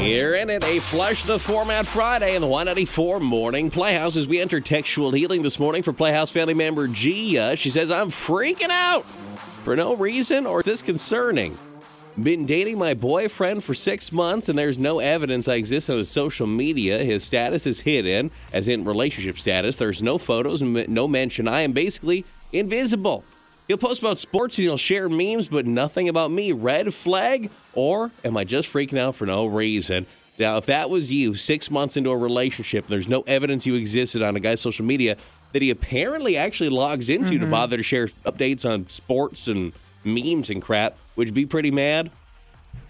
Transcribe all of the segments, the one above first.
Here in it, a flush the format Friday in the Y94 morning Playhouse as we enter textual healing this morning for Playhouse family member Gia. She says, I'm freaking out for no reason or is this concerning. Been dating my boyfriend for six months and there's no evidence I exist on his social media. His status is hidden, as in relationship status. There's no photos no mention. I am basically invisible. He'll post about sports and he'll share memes, but nothing about me. Red flag? Or am I just freaking out for no reason? Now, if that was you six months into a relationship, there's no evidence you existed on a guy's social media that he apparently actually logs into to mm-hmm. bother to share updates on sports and memes and crap, would you be pretty mad?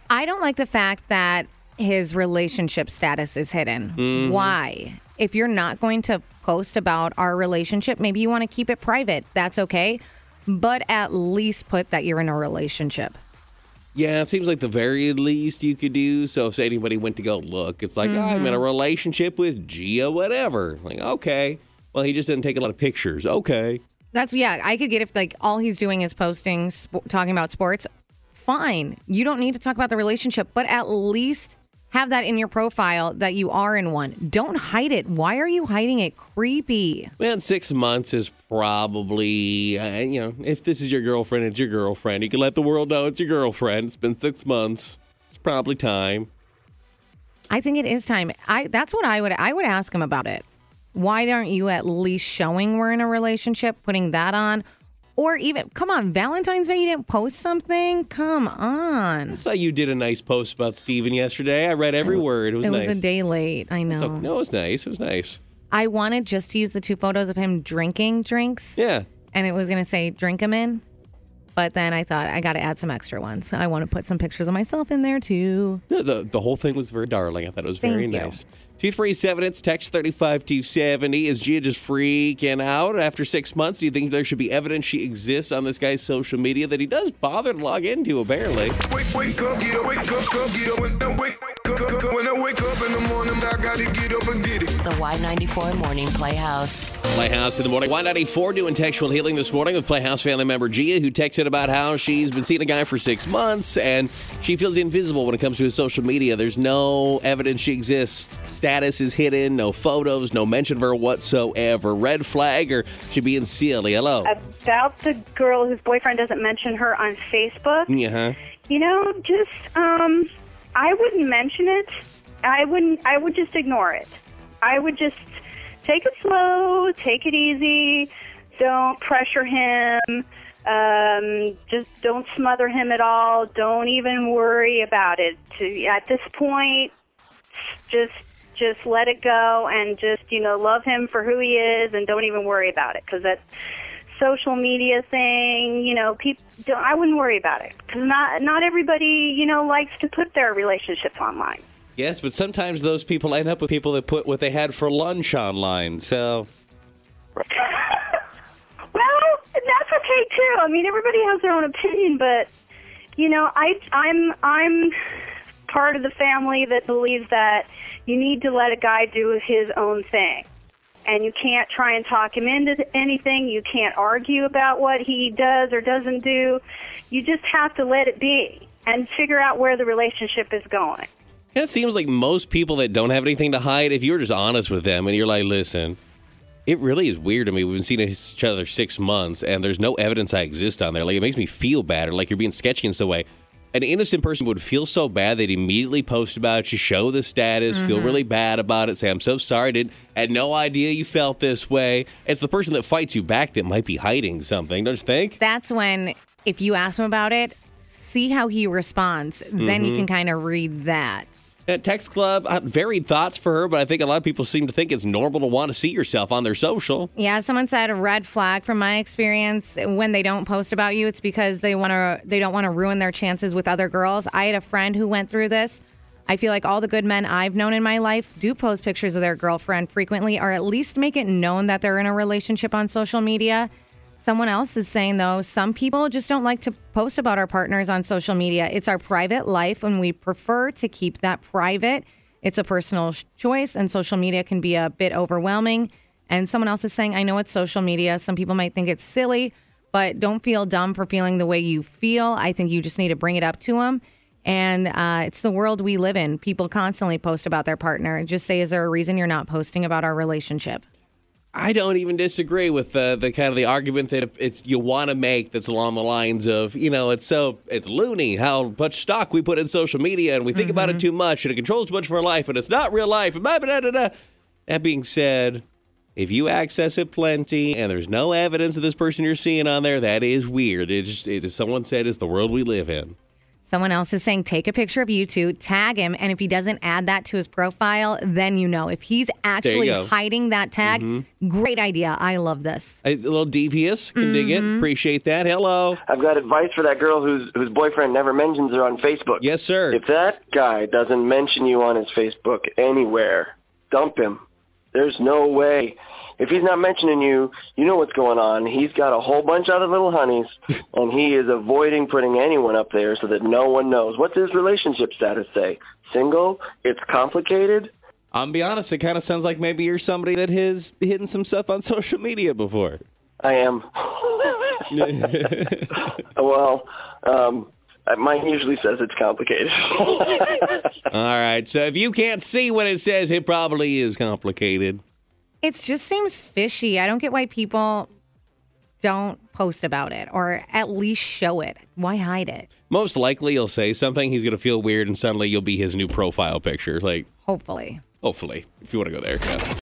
I don't like the fact that his relationship status is hidden. Mm-hmm. Why? If you're not going to post about our relationship, maybe you want to keep it private. That's okay. But at least put that you're in a relationship. Yeah, it seems like the very least you could do. So if anybody went to go look, it's like, oh, I'm in a mm-hmm. relationship with Gia, whatever. Like, okay. Well, he just didn't take a lot of pictures. Okay. That's yeah. I could get if like all he's doing is posting, sp- talking about sports. Fine, you don't need to talk about the relationship, but at least have that in your profile that you are in one. Don't hide it. Why are you hiding it? Creepy. Man, six months is probably, uh, you know, if this is your girlfriend, it's your girlfriend. You can let the world know it's your girlfriend. It's been six months. It's probably time. I think it is time. I that's what I would I would ask him about it. Why aren't you at least showing we're in a relationship, putting that on? Or even come on, Valentine's Day you didn't post something? Come on. I saw you did a nice post about Steven yesterday. I read every word. It was It nice. was a day late. I know. It's okay. No, it was nice. It was nice. I wanted just to use the two photos of him drinking drinks. Yeah. And it was going to say drink them in. But then I thought I got to add some extra ones. I want to put some pictures of myself in there too. No, the, the whole thing was very darling. I thought it was very Thank you. nice. 237, it's text 35270. Is Gia just freaking out after six months? Do you think there should be evidence she exists on this guy's social media that he does bother to log into, apparently? Wake, wake up, gotta get up and get it. The Y94 Morning Playhouse. Playhouse in the morning. Y94 doing textual healing this morning with Playhouse family member Gia, who texted about how she's been seeing a guy for six months and she feels invisible when it comes to his social media. There's no evidence she exists. Status is hidden, no photos, no mention of her whatsoever. Red flag or she being silly? Hello. about the girl whose boyfriend doesn't mention her on Facebook. Yeah. huh? You know, just um, I wouldn't mention it. I wouldn't. I would just ignore it. I would just take it slow, take it easy. Don't pressure him. Um, just don't smother him at all. Don't even worry about it. To, at this point, just just let it go and just you know love him for who he is and don't even worry about it because that social media thing you know people i wouldn't worry about it because not not everybody you know likes to put their relationships online Yes, but sometimes those people end up with people that put what they had for lunch online. So, well that's okay too i mean everybody has their own opinion but you know i i'm i'm part of the family that believes that you need to let a guy do his own thing and you can't try and talk him into anything. You can't argue about what he does or doesn't do. You just have to let it be and figure out where the relationship is going. And it seems like most people that don't have anything to hide, if you're just honest with them and you're like, listen, it really is weird to me. We've been seeing each other six months and there's no evidence I exist on there. Like, it makes me feel bad or like you're being sketchy in some way. An innocent person would feel so bad they'd immediately post about it, you show the status, feel mm-hmm. really bad about it, say, I'm so sorry, did had no idea you felt this way. It's the person that fights you back that might be hiding something, don't you think? That's when, if you ask him about it, see how he responds. Then you mm-hmm. can kind of read that. At Text Club, varied thoughts for her, but I think a lot of people seem to think it's normal to want to see yourself on their social. Yeah, someone said a red flag from my experience when they don't post about you, it's because they want to they don't want to ruin their chances with other girls. I had a friend who went through this. I feel like all the good men I've known in my life do post pictures of their girlfriend frequently or at least make it known that they're in a relationship on social media. Someone else is saying though, some people just don't like to post about our partners on social media. It's our private life and we prefer to keep that private. It's a personal choice and social media can be a bit overwhelming. And someone else is saying, I know it's social media. Some people might think it's silly, but don't feel dumb for feeling the way you feel. I think you just need to bring it up to them. And uh, it's the world we live in. People constantly post about their partner. Just say, is there a reason you're not posting about our relationship? I don't even disagree with the the kind of the argument that it's you want to make that's along the lines of you know it's so it's loony how much stock we put in social media and we think about it mm-hmm. too much and it controls too much of our life and it's not real life and blah, blah, blah, blah. That being said, if you access it plenty and there's no evidence of this person you're seeing on there, that is weird. It just it, someone said, it's the world we live in. Someone else is saying, take a picture of you two, tag him, and if he doesn't add that to his profile, then you know. If he's actually go. hiding that tag, mm-hmm. great idea. I love this. A little devious, can dig it. Mm-hmm. Appreciate that. Hello, I've got advice for that girl whose whose boyfriend never mentions her on Facebook. yes, sir. If that guy doesn't mention you on his Facebook anywhere, dump him. There's no way. If he's not mentioning you, you know what's going on. He's got a whole bunch of other little honeys, and he is avoiding putting anyone up there so that no one knows. What's his relationship status say? Single? It's complicated? I'm be honest, it kind of sounds like maybe you're somebody that has hidden some stuff on social media before. I am. well, um, mine usually says it's complicated. All right, so if you can't see what it says, it probably is complicated. It just seems fishy. I don't get why people don't post about it or at least show it. Why hide it? Most likely, you'll say something. He's gonna feel weird, and suddenly you'll be his new profile picture. Like, Hopefully. hopefully, if you want to go there. Yeah.